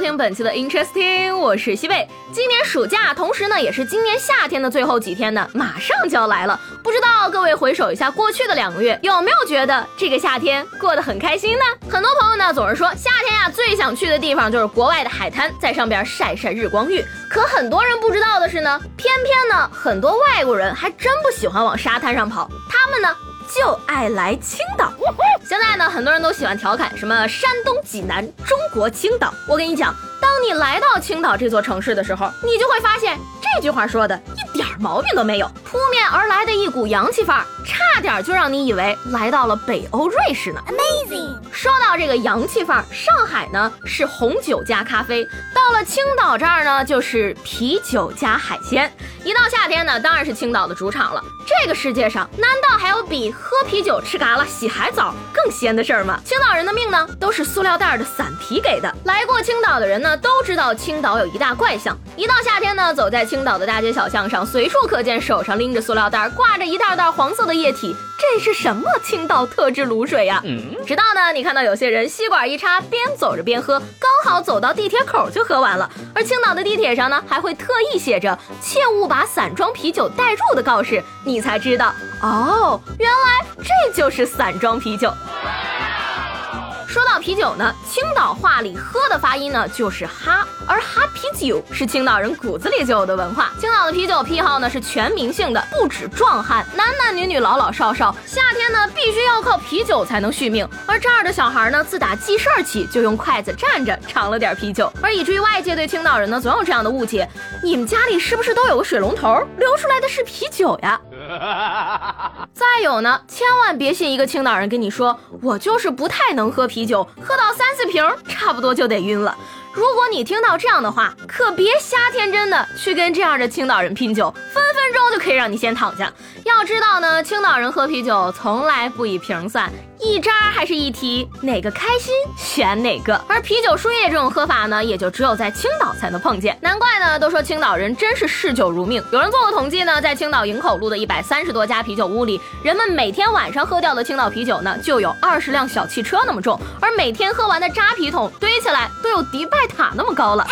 听本期的 Interesting，我是西贝。今年暑假，同时呢，也是今年夏天的最后几天呢，马上就要来了。不知道各位回首一下过去的两个月，有没有觉得这个夏天过得很开心呢？很多朋友呢总是说，夏天呀最想去的地方就是国外的海滩，在上边晒晒日光浴。可很多人不知道的是呢，偏偏呢很多外国人还真不喜欢往沙滩上跑，他们呢。就爱来青岛。现在呢，很多人都喜欢调侃什么山东济南，中国青岛。我跟你讲，当你来到青岛这座城市的时候，你就会发现这句话说的毛病都没有。扑面而来的一股洋气范儿，差点就让你以为来到了北欧瑞士呢。Amazing！说到这个洋气范儿，上海呢是红酒加咖啡，到了青岛这儿呢就是啤酒加海鲜。一到夏天呢，当然是青岛的主场了。这个世界上难道还有比喝啤酒、吃嘎啦、洗海澡更鲜的事儿吗？青岛人的命呢，都是塑料袋的散皮给的。来过青岛的人呢，都知道青岛有一大怪象。一到夏天呢，走在青岛的大街小巷上，随处可见手上拎着塑料袋，挂着一袋袋黄色的液体。这是什么青岛特制卤水呀？直到呢，你看到有些人吸管一插，边走着边喝，刚好走到地铁口就喝完了。而青岛的地铁上呢，还会特意写着“切勿把散装啤酒带入”的告示，你才知道哦，原来这就是散装啤酒。啤酒呢，青岛话里喝的发音呢就是哈，而哈啤酒是青岛人骨子里就有的文化。青岛的啤酒癖好呢是全民性的，不止壮汉，男男女女、老老少少，夏天呢必须要靠啤酒才能续命。而这儿的小孩呢，自打记事儿起就用筷子蘸着尝了点啤酒，而以至于外界对青岛人呢总有这样的误解：你们家里是不是都有个水龙头，流出来的是啤酒呀？再有呢，千万别信一个青岛人跟你说，我就是不太能喝啤酒，喝到三四瓶差不多就得晕了。如果你听到这样的话，可别瞎天真的去跟这样的青岛人拼酒，分分钟就可以让你先躺下。要知道呢，青岛人喝啤酒从来不以瓶算。一扎还是一提，哪个开心选哪个。而啤酒输液这种喝法呢，也就只有在青岛才能碰见。难怪呢，都说青岛人真是嗜酒如命。有人做过统计呢，在青岛营口路的一百三十多家啤酒屋里，人们每天晚上喝掉的青岛啤酒呢，就有二十辆小汽车那么重。而每天喝完的扎啤桶堆起来都有迪拜塔那么高了。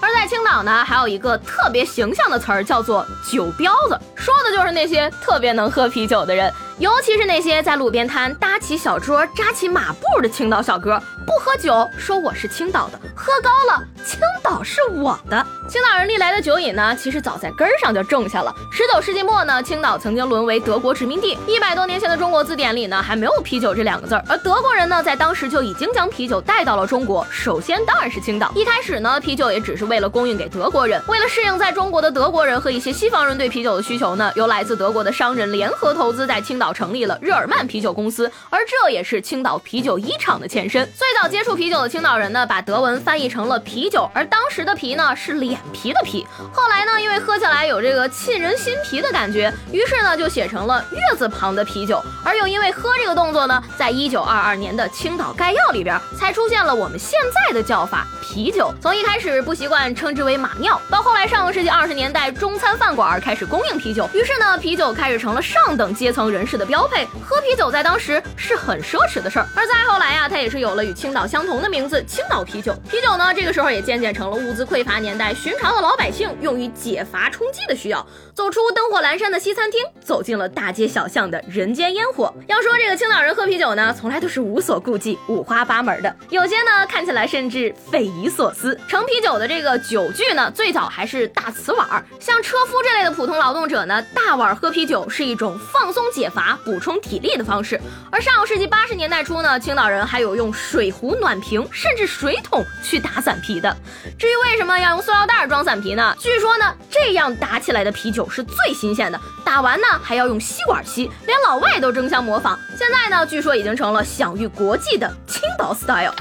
而在青岛呢，还有一个特别形象的词儿，叫做“酒酒彪子”，说的就是那些特别能喝啤酒的人。尤其是那些在路边摊搭起小桌、扎起马步的青岛小哥，不喝酒，说我是青岛的；喝高了，青岛是我的。青岛人历来的酒瘾呢，其实早在根儿上就种下了。十九世纪末呢，青岛曾经沦为德国殖民地。一百多年前的中国字典里呢，还没有啤酒这两个字儿，而德国人呢，在当时就已经将啤酒带到了中国。首先当然是青岛。一开始呢，啤酒也只是为了供应给德国人。为了适应在中国的德国人和一些西方人对啤酒的需求呢，由来自德国的商人联合投资，在青岛。成立了日耳曼啤酒公司，而这也是青岛啤酒一厂的前身。最早接触啤酒的青岛人呢，把德文翻译成了啤酒，而当时的啤呢是脸皮的皮。后来呢，因为喝起来有这个沁人心脾的感觉，于是呢就写成了月字旁的啤酒。而又因为喝这个动作呢，在一九二二年的青岛概要里边才出现了我们现在的叫法啤酒。从一开始不习惯称之为马尿，到后来上个世纪二十年代中餐饭馆开始供应啤酒，于是呢啤酒开始成了上等阶层人士。的标配，喝啤酒在当时是很奢侈的事儿。而再后来呀，它也是有了与青岛相同的名字——青岛啤酒。啤酒呢，这个时候也渐渐成了物资匮乏年代寻常的老百姓用于解乏充饥的需要。走出灯火阑珊的西餐厅，走进了大街小巷的人间烟火。要说这个青岛人喝啤酒呢，从来都是无所顾忌、五花八门的。有些呢，看起来甚至匪夷所思。盛啤酒的这个酒具呢，最早还是大瓷碗儿。像车夫这类的普通劳动者呢，大碗喝啤酒是一种放松解乏。补充体力的方式。而上个世纪八十年代初呢，青岛人还有用水壶、暖瓶，甚至水桶去打散啤的。至于为什么要用塑料袋装散啤呢？据说呢，这样打起来的啤酒是最新鲜的。打完呢，还要用吸管吸，连老外都争相模仿。现在呢，据说已经成了享誉国际的青岛 style。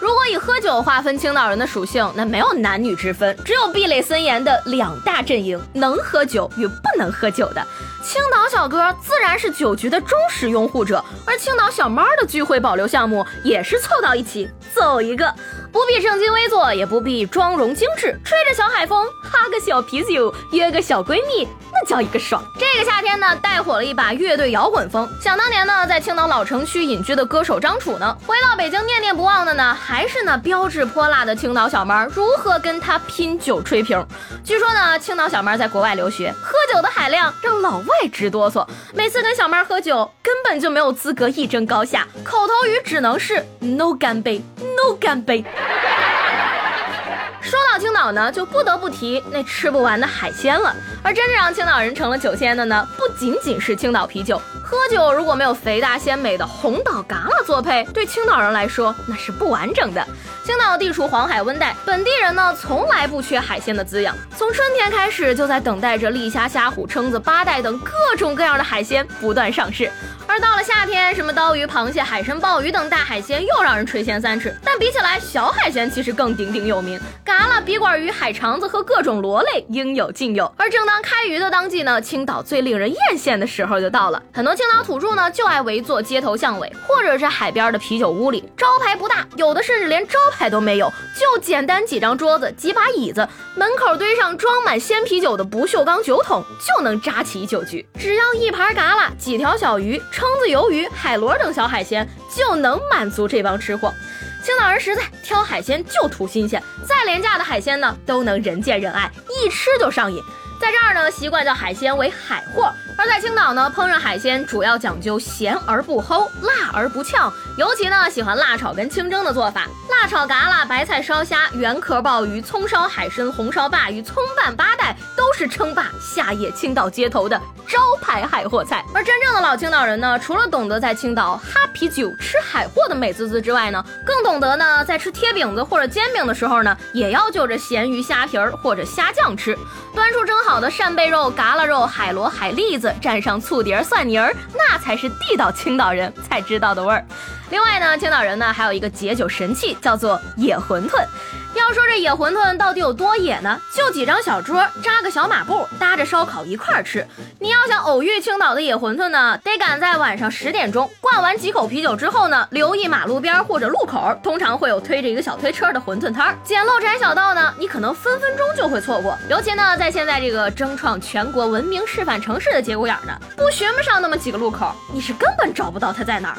如果以喝酒划分青岛人的属性，那没有男女之分，只有壁垒森严的两大阵营：能喝酒与不能喝酒的。青岛小哥自然是酒局的忠实拥护者，而青岛小猫的聚会保留项目也是凑到一起走一个，不必正襟危坐，也不必妆容精致，吹着小海风，哈个小啤酒，约个小闺蜜。那叫一个爽！这个夏天呢，带火了一把乐队摇滚风。想当年呢，在青岛老城区隐居的歌手张楚呢，回到北京念念不忘的呢，还是那标致泼辣的青岛小猫如何跟他拼酒吹瓶。据说呢，青岛小猫在国外留学，喝酒的海量让老外直哆嗦。每次跟小猫喝酒，根本就没有资格一争高下，口头语只能是 no 干杯都干杯。说到青岛呢，就不得不提那吃不完的海鲜了。而真正让青岛人成了酒仙的呢，不仅仅是青岛啤酒。喝酒如果没有肥大鲜美的红岛嘎啦作配，对青岛人来说那是不完整的。青岛地处黄海温带，本地人呢从来不缺海鲜的滋养，从春天开始就在等待着丽虾、虾虎、蛏子、八带等各种各样的海鲜不断上市。而到了夏天，什么刀鱼、螃蟹、海参、鲍鱼等大海鲜又让人垂涎三尺。但比起来，小海鲜其实更鼎鼎有名，嘎啦、笔管鱼、海肠子和各种螺类应有尽有。而正当开鱼的当季呢，青岛最令人艳羡的时候就到了。很多青岛土著呢就爱围坐街头巷尾，或者是海边的啤酒屋里，招牌不大，有的甚至连招牌都没有，就简单几张桌子、几把椅子，门口堆上装满鲜啤酒的不锈钢酒桶，就能扎起一酒局。只要一盘嘎啦，几条小鱼。蛏子、鱿鱼、海螺等小海鲜就能满足这帮吃货。青岛人实在，挑海鲜就图新鲜，再廉价的海鲜呢都能人见人爱，一吃就上瘾。在这儿呢，习惯叫海鲜为海货。而在青岛呢，烹饪海鲜主要讲究咸而不齁，辣而不呛，尤其呢喜欢辣炒跟清蒸的做法。辣炒嘎啦、白菜烧虾、圆壳鲍鱼、葱烧海参、红烧鲅鱼、葱拌八带，都是称霸夏夜青岛街头的招牌海货菜。而真正的老青岛人呢，除了懂得在青岛哈啤酒、吃海货的美滋滋之外呢，更懂得呢，在吃贴饼子或者煎饼的时候呢，也要就着咸鱼、虾皮儿或者虾酱吃。端出蒸好的扇贝肉、嘎啦肉、海螺、海蛎子。蘸上醋碟儿、蒜泥儿，那才是地道青岛人才知道的味儿。另外呢，青岛人呢还有一个解酒神器，叫做野馄饨。要说这野馄饨到底有多野呢？就几张小桌，扎个小马步，搭着烧烤一块儿吃。你要想偶遇青岛的野馄饨呢，得赶在晚上十点钟，灌完几口啤酒之后呢，留意马路边或者路口，通常会有推着一个小推车的馄饨摊儿。捡漏窄小道呢，你可能分分钟就会错过。尤其呢，在现在这个争创全国文明示范城市的节骨眼呢，不寻摸上那么几个路口，你是根本找不到它在哪儿。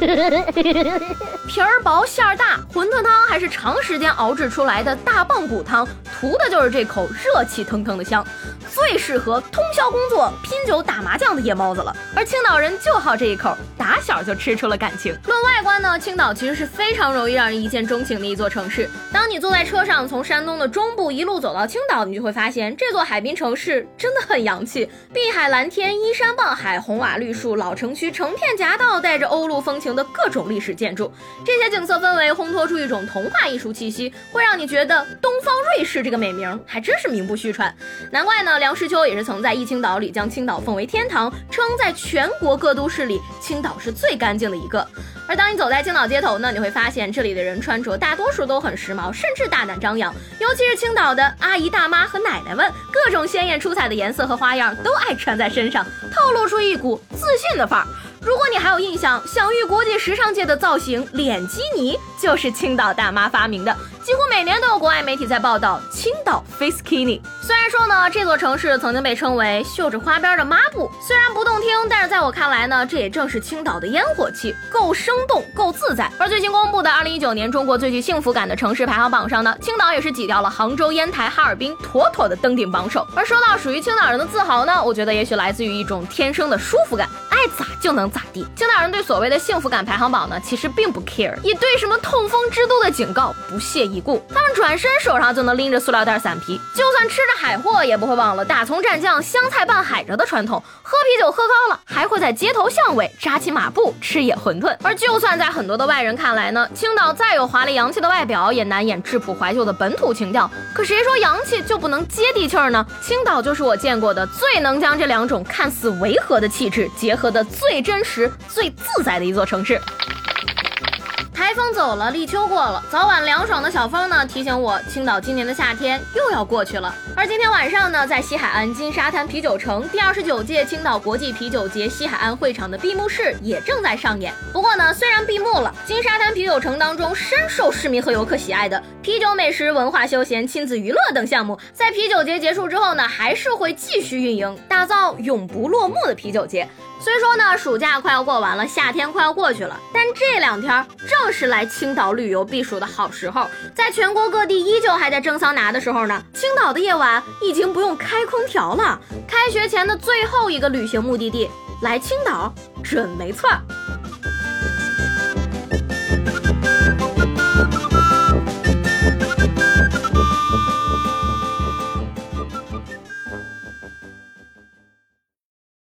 皮儿薄馅儿大，馄饨汤还是长时间熬制出来的。大棒骨汤，图的就是这口热气腾腾的香，最适合通宵工作、拼酒打麻将的夜猫子了。而青岛人就好这一口，打小就吃出了感情。论外观呢，青岛其实是非常容易让人一见钟情的一座城市。当你坐在车上从山东的中部一路走到青岛，你就会发现这座海滨城市真的很洋气，碧海蓝天、依山傍海、红瓦绿树、老城区成片夹道，带着欧陆风情的各种历史建筑，这些景色氛围烘托出一种童话艺术气息，会让你觉得。东方瑞士这个美名还真是名不虚传，难怪呢。梁实秋也是曾在《忆青岛》里将青岛奉为天堂，称在全国各都市里，青岛是最干净的一个。而当你走在青岛街头呢，你会发现这里的人穿着大多数都很时髦，甚至大胆张扬。尤其是青岛的阿姨、大妈和奶奶们，各种鲜艳出彩的颜色和花样都爱穿在身上，透露出一股自信的范儿。如果你还有印象，享誉国际时尚界的造型脸基尼就是青岛大妈发明的。几乎每年都有国外媒体在报道青岛 Face Kini。虽然说呢，这座城市曾经被称为绣着花边的抹布，虽然不动听，但是在我看来呢，这也正是青岛的烟火气，够生动，够自在。而最新公布的二零一九年中国最具幸福感的城市排行榜上呢，青岛也是挤掉了杭州、烟台、哈尔滨，妥妥的登顶榜首。而说到属于青岛人的自豪呢，我觉得也许来自于一种天生的舒服感。爱咋就能咋地。青岛人对所谓的幸福感排行榜呢，其实并不 care，也对什么痛风之都的警告不屑一顾。他们转身手上就能拎着塑料袋散皮，就就算吃着海货，也不会忘了大葱蘸酱、香菜拌海蜇的传统。喝啤酒喝高了，还会在街头巷尾扎起马步吃野馄饨。而就算在很多的外人看来呢，青岛再有华丽洋气的外表，也难掩质朴怀旧的本土情调。可谁说洋气就不能接地气儿呢？青岛就是我见过的最能将这两种看似违和的气质结合。的最真实、最自在的一座城市。台风走了，立秋过了，早晚凉爽的小风呢，提醒我青岛今年的夏天又要过去了。而今天晚上呢，在西海岸金沙滩啤酒城第二十九届青岛国际啤酒节西海岸会场的闭幕式也正在上演。不过呢，虽然闭幕了，金沙滩啤酒城当中深受市民和游客喜爱的啤酒、美食、文化、休闲、亲子娱乐等项目，在啤酒节结束之后呢，还是会继续运营，打造永不落幕的啤酒节。虽说呢，暑假快要过完了，夏天快要过去了，但这两天正是来青岛旅游避暑的好时候。在全国各地依旧还在蒸桑拿的时候呢，青岛的夜晚已经不用开空调了。开学前的最后一个旅行目的地，来青岛准没错。